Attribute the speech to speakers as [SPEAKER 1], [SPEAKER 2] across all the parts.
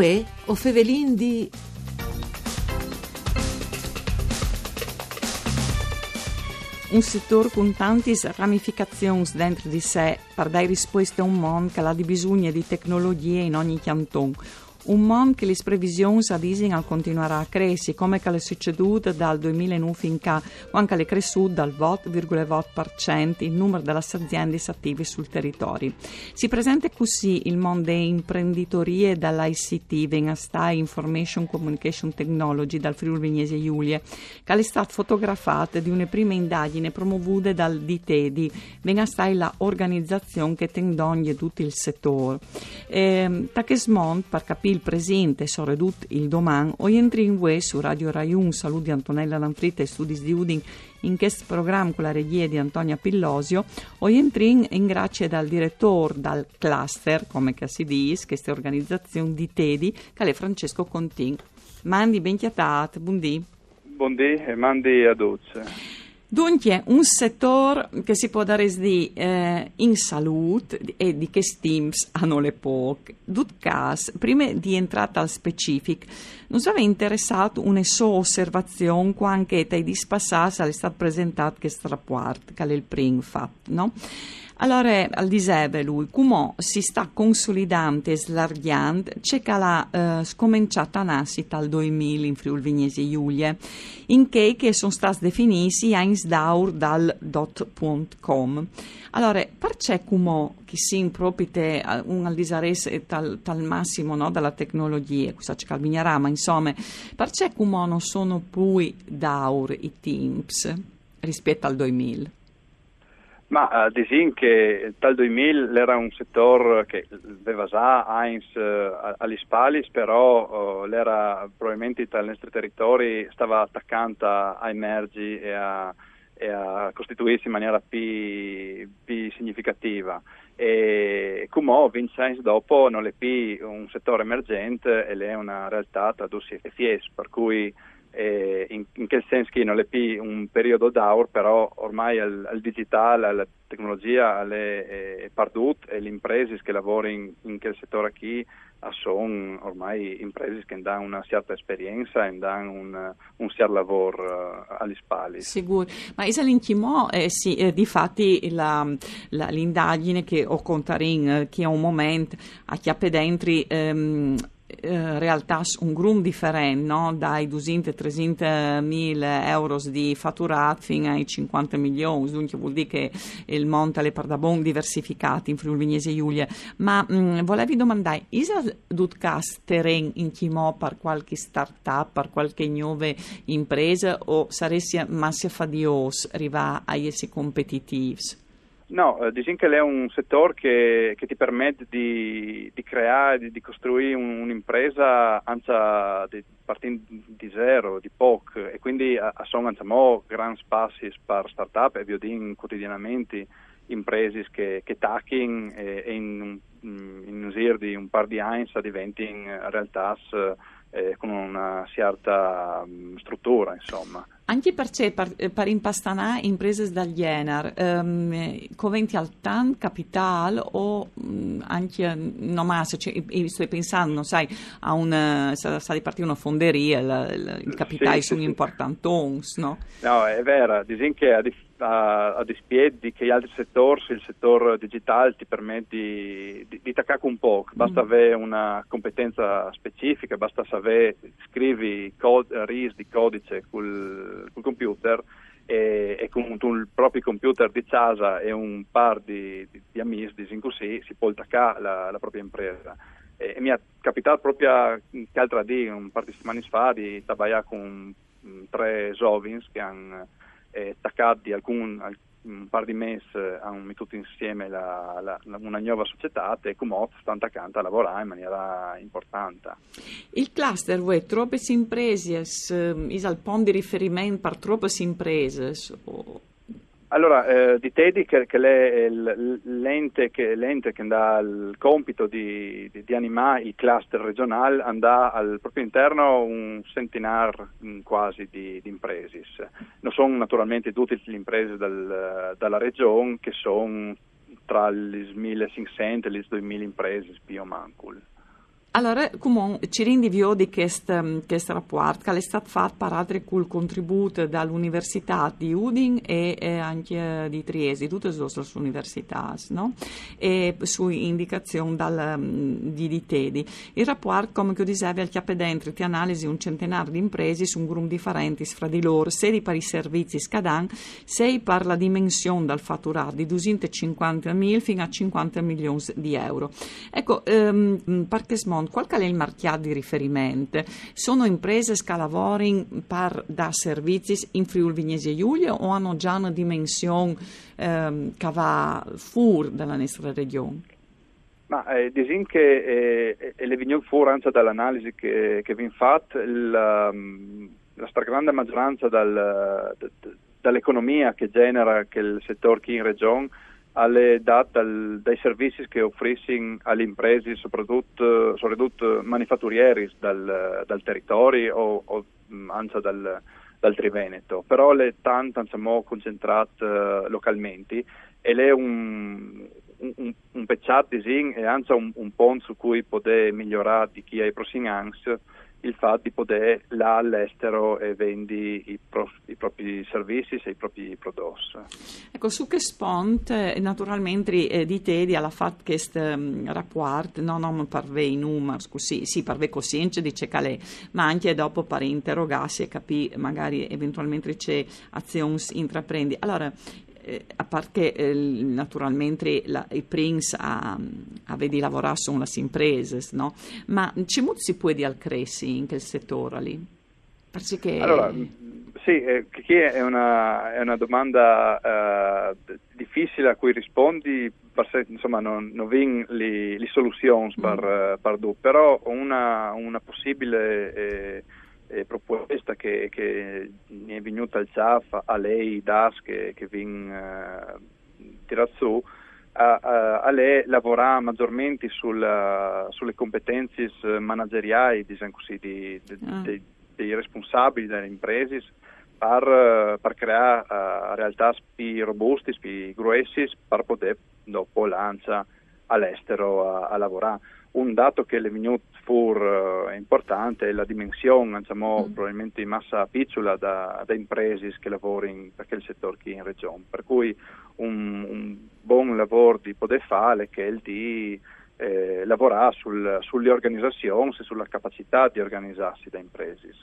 [SPEAKER 1] Uè, o fevelin di...
[SPEAKER 2] Un settore con tante ramificazioni dentro di sé per dare risposte a un mondo che ha bisogno di tecnologie in ogni canton un mondo che le previsioni dicono continuerà a crescere, come è succeduto dal 2009 in qua, quando è cresciuto dal 2,8% il numero delle aziende attive sul territorio. Si presenta così il mondo dell'imprenditoria e dell'ICT, venga sta Information Communication Technology dal Friuli Vignese Giulia, che è stata fotografata di una prima indagine promovuta dal DITEDI, venga sta la organizzazione che tende tutto il settore. Eh, Takesmont, per capire il presente soprattutto il domani, in UE su Radio Rai 1, saluti Antonella Lanfritta e Studis di Udin in questo programma con la regia di Antonia Pillosio, oggi entri in, grazie dal direttore dal cluster, come si dice, questa organizzazione di Tedi, che è Francesco Contin. Mandi ben chiatat, buondì.
[SPEAKER 3] Buondì e mandi a Duce.
[SPEAKER 2] Dunque, un settore che si può dare di eh, in salute e di che stims hanno le poche. Dutcas, prima di entrare al specifico, non aveva interessato una sua osservazione quando anche di spassare è stato presentato questo rapporto, che è il primo fatto, no? Allora, al diseve lui, come si sta consolidando e slargando, c'è che l'ha eh, scominciata a nascita al 2000 in Friuli Vignesi Giulia, in che, che sono stati definiti Einsdaur dal dot.com. Allora, perché come che si impropite un al disarese tal, tal massimo no, dalla tecnologia, questa ci calvignerà, ma insomma, perché come non sono più daur i teams rispetto al 2000?
[SPEAKER 3] Ma uh, disin che dal 2000 era un settore che aveva già Heinz uh, agli spalis, però uh, l'era probabilmente dai nostri territori stava attaccando a emergi e a, e a costituirsi in maniera più, più significativa. E come Vincenzo dopo non è più un settore emergente e è una realtà tradussi e fies, per cui eh, in, in, è più un periodo d'aur, però ormai al, al digitale, alla tecnologia è, perdut e le imprese che lavorano in, in quel settore qui sono ormai imprese che danno una certa esperienza e danno un, un certo lavoro uh, alle spalle.
[SPEAKER 2] Sicuro, ma Isalin Chimò, eh, sì, eh, di fatti la, la, l'indagine che ho contato in, eh, che a un momento a chiappe dentro ehm, eh, realtà un grum differente, no? dai 200-300 mila euro di fatturato fino ai 50 milioni, dunque vuol dire che il monte è per da bon diversificati in Friuli Vignese Giulia. Ma mh, mm, volevi domandare, isa dutcas terren in chimò per qualche start-up, per qualche nuova impresa o saresti massia fadios arrivare a essere competitivi?
[SPEAKER 3] No, eh, è un settore che, che ti permette di, di creare, di, di, costruire un, un'impresa anzi, partendo di zero, di poco, e quindi a, a sono grandi passi per start-up e vedere quotidianamente imprese che, che tacchino e, e in, in, in un di un par di anni diventano realtà eh, con una certa mh, struttura, insomma.
[SPEAKER 2] Anche perché per, per impastanare imprese dagli Enar, um, coventi al TAN, capital o um, anche no mas, cioè, sto pensando, sai, a un, sta, sta di partire una fonderia, il, il capitale sì, sono sì, importantons, no?
[SPEAKER 3] No, è vero, dicono che a, a, a dispiedi che gli altri settori, il settore digitale ti permette di, di, di taccare un po', basta mm. avere una competenza specifica, basta sapere, scrivi code, RIS di codice col col computer e, e, con il proprio computer di casa e un par di, di, di amici, di così, si può attaccare la, la propria impresa. E, e, mi è capitato proprio l'altra di un par di settimane fa di lavorare con mm, tre giovani che hanno eh, attaccato alcun, un par di mesi hanno messo insieme la, la, una nuova società e come stanno accanto a lavorare in maniera importante.
[SPEAKER 2] Il cluster, voi, troppe imprese, è il punto di riferimento per troppe imprese? O...
[SPEAKER 3] Allora, eh, di Teddy, che, è l'ente che, l'ente che dà il compito di, di, di, animare il cluster regionale, andà al proprio interno un centinaio mm, quasi di, di imprese. Non sono naturalmente tutte le imprese del, dalla regione, che sono tra le 1500 e le 2000 imprese più o meno.
[SPEAKER 2] Allora, comunque, ci rinvio di questo, questo rapporto che è stato fatto per altri col contributo dall'Università di Udin e, e anche di Trieste, tutte le nostre università, no? E su indicazione dal, di Ditedi. Il rapporto, come che dicevi, al chiappe dentro di analisi un centenario di imprese su un gruppo differente fra di loro, sei per i servizi scadan, sei per la dimensione dal fatturato di 250.000 fino a 50 milioni di euro. Ecco, ehm, perché Mont, qual è il marchiato di riferimento? Sono imprese che lavorano per da servizi in Friuli Vignesi e Giulia o hanno già una dimensione ehm, che va fuori dalla nostra regione?
[SPEAKER 3] Ma eh, disin che eh, le vignon fuori dall'analisi che, che vi fatta, la, la stragrande maggioranza dal, dall'economia che genera che il settore qui in regione alle date dal, dai servizi che offriscono alle imprese, soprattutto, soprattutto manifatturieri dal, dal territorio o, o anzi dal, dal Triveneto, però le tante siamo concentrate uh, localmente e è un, un, un pecciato e anzi un, un ponte su cui poter migliorare di chi ha i prossimi anni il fatto di poter là all'estero e vendi i, pro, i propri servizi e i propri prodotti.
[SPEAKER 2] Ecco, su che spont naturalmente eh, di te di alla fatto che um, rapporto no, non parve i numeri, sì, sì, parve coscienza dice che ma anche dopo per interrogarsi e capire magari eventualmente c'è azioni intraprendi. Allora, eh, a parte eh, naturalmente la, i Prince a, a vedi lavorare su le imprese, no? ma c'è molto si può dire al Cressi in quel settore lì?
[SPEAKER 3] Perché... Allora, sì, eh, è una, è una domanda eh, difficile a cui rispondi, perché insomma non, non vin le, le soluzioni mm. per, per du, però una, una possibile eh, eh, proposta che, che ne è venuta al CIAF a lei, DAS, che, che vin uh, tirato su, a, a, a, lei lavora maggiormente sul, sulle competenze manageriali diciamo così, di, di, ah. di, dei responsabili delle imprese per, per creare uh, realtà più robuste, più grossi per poter dopo lanciare all'estero a, a lavorare. Un dato che le minute fur uh, importante è la dimensione, diciamo, mm. probabilmente in massa piccola da, da imprese che lavorano per il settore qui in regione, per cui un, un buon lavoro di poter fare che è il di eh, lavorare sul, sulle organizzazioni e sulla capacità di organizzarsi da imprese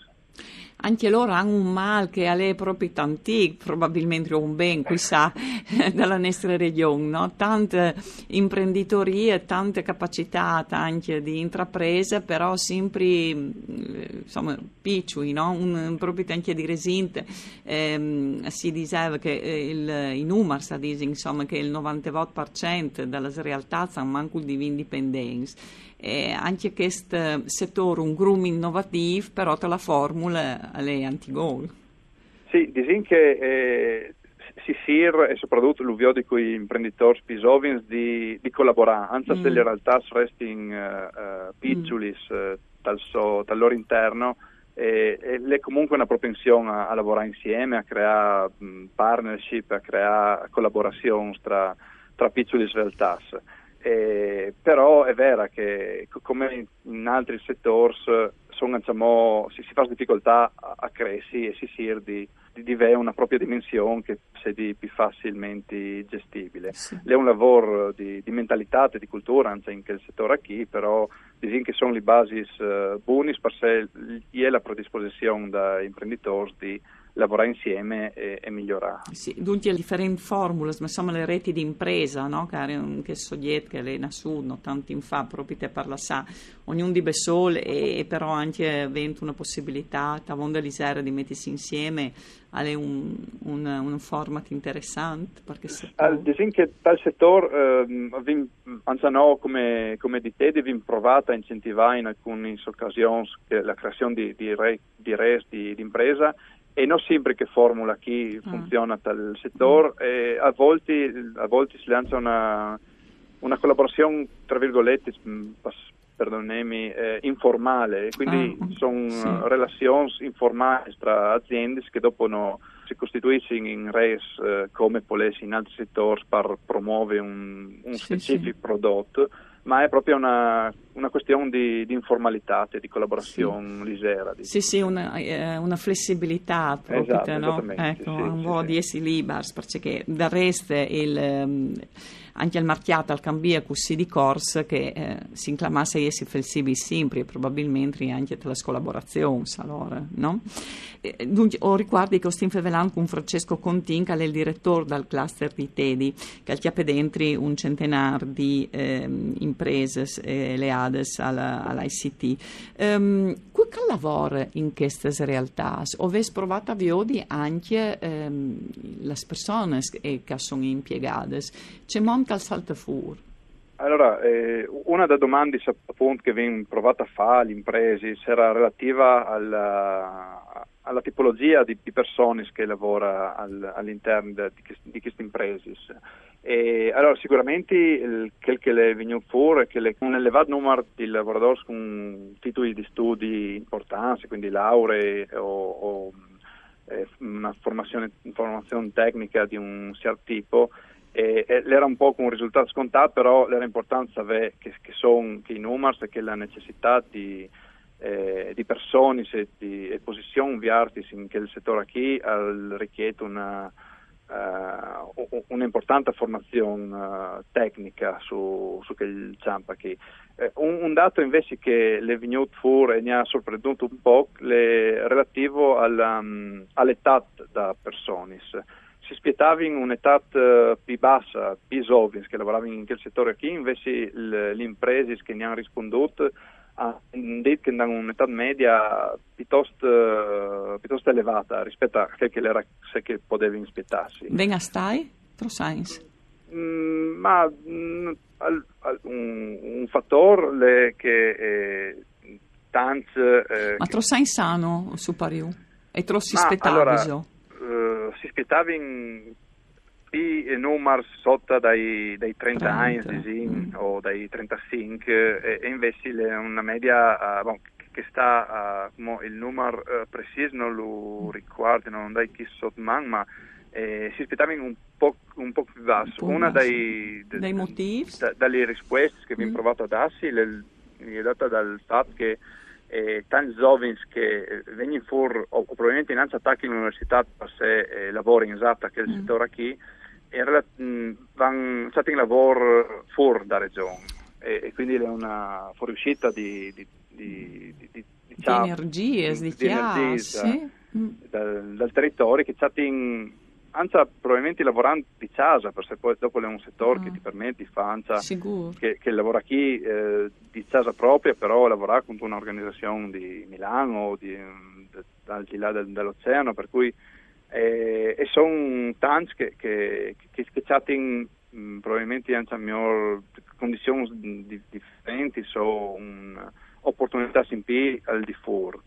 [SPEAKER 2] anche loro hanno un mal che è proprio tanti, probabilmente un ben, chissà, dalla nostra regione, no? tante imprenditorie, tante capacità anche di intrapresa, però sempre insomma, piccoli, no? un, proprio anche di resinte. Eh, si diceva che eh, il, i numeri, insomma, che il 98% delle realtà sono manco di indipendenza eh, anche questo settore un groom innovativo, però tra la formula è anti-goal.
[SPEAKER 3] Sì, diciamo che eh, si sir e soprattutto l'uvio di quei imprenditori spisovins di, di collaborare, anche mm. se le realtà restano uh, uh, piccoli mm. uh, dal, so, dal, loro interno, e, e è comunque una propensione a, a, lavorare insieme, a creare mh, partnership, a creare collaborazioni tra, tra piccoli realtà. Eh, però è vero che come in altri settori sono, diciamo, si, si, fa difficoltà a, a crescere e si sir di, di, avere una propria dimensione che sia di più facilmente gestibile. Sì. È un lavoro di, di, mentalità e di cultura anche in quel settore qui, però diciamo che sono le basi uh, buone per se è la predisposizione da imprenditori di lavorare insieme e, e migliorare.
[SPEAKER 2] Sì, dunque differenti formule, ma insomma le reti di impresa, no? che, che Soviet, che le Sud, no? tanti in fa, proprio te parla sa, ognuno di Bessol e, e però anche avendo una possibilità, tavonda l'isera di mettersi insieme, è un, un, un, format interessante. Perché se
[SPEAKER 3] può... Diciamo che dal settore, eh, anzi no, come, come di te, abbiamo provato a incentivare in alcune occasioni la creazione di, di, re, di res di, di impresa e non sempre che formula chi mm. funziona dal settore mm. a, volte, a volte si lancia una, una collaborazione tra virgolette mm, perdonemi, eh, informale, quindi ah, sono sì. relazioni informali tra aziende che dopo no, si costituiscono in res eh, come polesi in altri settori per promuovere un, un sì, specifico sì. prodotto ma è proprio una, una questione di, di, informalità, di collaborazione sì. lisera.
[SPEAKER 2] Di... Sì, sì, una, eh, una flessibilità proprio,
[SPEAKER 3] esatto,
[SPEAKER 2] no? Ecco,
[SPEAKER 3] sì,
[SPEAKER 2] un
[SPEAKER 3] sì,
[SPEAKER 2] po' di essi libers, perché del resto il... Um, anche al marchiato al cambia così di corso che eh, si inclamasse essi flessibili sempre probabilmente anche tra le collaborazioni allora, no? Eh, dunque, ho riguardo che sto fevelando con Francesco Contin che è il direttore del cluster di Tedi che ha chiappe dentro un centenar di eh, imprese eh, leades all'ICT um, che lavora in queste realtà? Avete provato a vedere anche ehm, le persone che sono impiegate? C'è molto al fuori?
[SPEAKER 3] Allora, eh, una delle domande appunto, che viene provata a fare alle imprese era relativa alla, alla tipologia di, di, persone che lavora al, all'interno di, di queste imprese. E allora sicuramente quel che è venuto fuori è che le, un elevato numero di lavoratori con titoli di studi importanti, quindi lauree o, o eh, una formazione, formazione, tecnica di un certo tipo, e, e era un po' un risultato scontato, però l'era importanza che, che sono che i numeri e che la necessità di, eh, di persone e di e posizioni in quel settore qui richiede una uh, un'importante formazione uh, tecnica su, su quel campo qui. Uh, un, un, dato invece che le fuori e mi ha sorpreso un po' è relativo alla, um, all'età da persone. Si aspettava in un'età più bassa, più giovani che lavoravano in quel settore qui, invece le imprese che ne hanno risponduto ha detto che hanno un'età media piuttosto, piuttosto, elevata rispetto a quel che, era, che poteva aspettarsi.
[SPEAKER 2] Venga stai, pro science?
[SPEAKER 3] Mm, ma mm, al, al, un, un, fattore che eh, tanti... Eh,
[SPEAKER 2] ma tro science sano superiore? E tro si aspettava?
[SPEAKER 3] Allora, uh, si aspettava in i numeri sotto dai, dai 30, 30 anni mm. o dai 35 e, e invece una media uh, bon, che sta uh, il numero uh, preciso non lo mm. ricordo non dai chi sotto man ma eh, si aspettava un po', un po' più basso
[SPEAKER 2] un
[SPEAKER 3] una
[SPEAKER 2] dai, dai motivi
[SPEAKER 3] da, dalle risposte che mm. abbiamo provato a darsi le, è data dal fatto che eh, tanti giovani che vengono fuori o, o probabilmente innanzi attacchi all'università per se eh, lavorano in esatta che è il mm. settore qui vanno stati in lavoro fuori da regione e, e, quindi è una fuoriuscita di, di, di, di, di,
[SPEAKER 2] diciamo, di energie, di, di energie sì.
[SPEAKER 3] dal, dal, territorio che stati in anzi probabilmente lavorando di casa perché poi dopo è un settore ah. che ti permette di fare che, che, lavora qui eh, di casa propria però lavora con un'organizzazione di Milano o di, al di là del, dell'oceano per cui e, e sono tanti che, che, che chatten mm, probabilmente anche a miglior condizioni differenti, sono opportunità in al di fuori.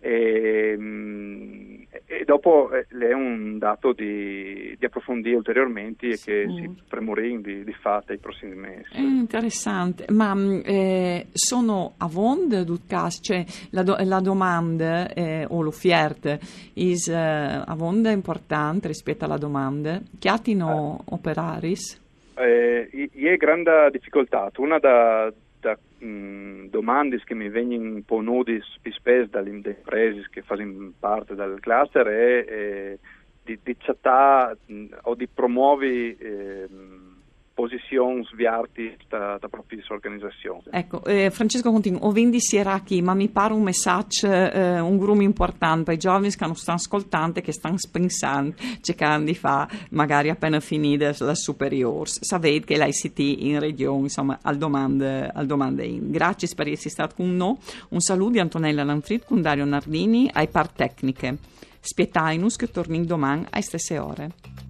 [SPEAKER 3] E, mm, e, dopo eh, è un dato di, di approfondire ulteriormente e che sì. si premurin di, di fatto ai prossimi mesi. È
[SPEAKER 2] interessante, ma mm, eh, sono a vond del caso, cioè la, do, la domanda eh, o l'offerta è eh, a vond importante rispetto alla domanda? Chi hanno eh. operaris?
[SPEAKER 3] Eh, è grande difficoltà, una da mh, domande che mi vengono ponute spesso dalle imprese che fanno parte del cluster è, è di, di chattare o di promuovere posizioni sviarti da, da proprie organizzazioni.
[SPEAKER 2] Ecco, eh, Francesco Contino, o vendi Sieracchi, ma mi pare un messaggio, eh, un grumo importante per i giovani che non stanno ascoltando, che stanno pensando, cercando di fare magari appena finita la superiore. Sapete che l'ICT in regione, insomma, al domande, al domande in. Grazie per essere stato con noi. Un saluto di Antonella Lanfrid con Dario Nardini ai par tecniche. Spietainus che torni domani alle stesse ore.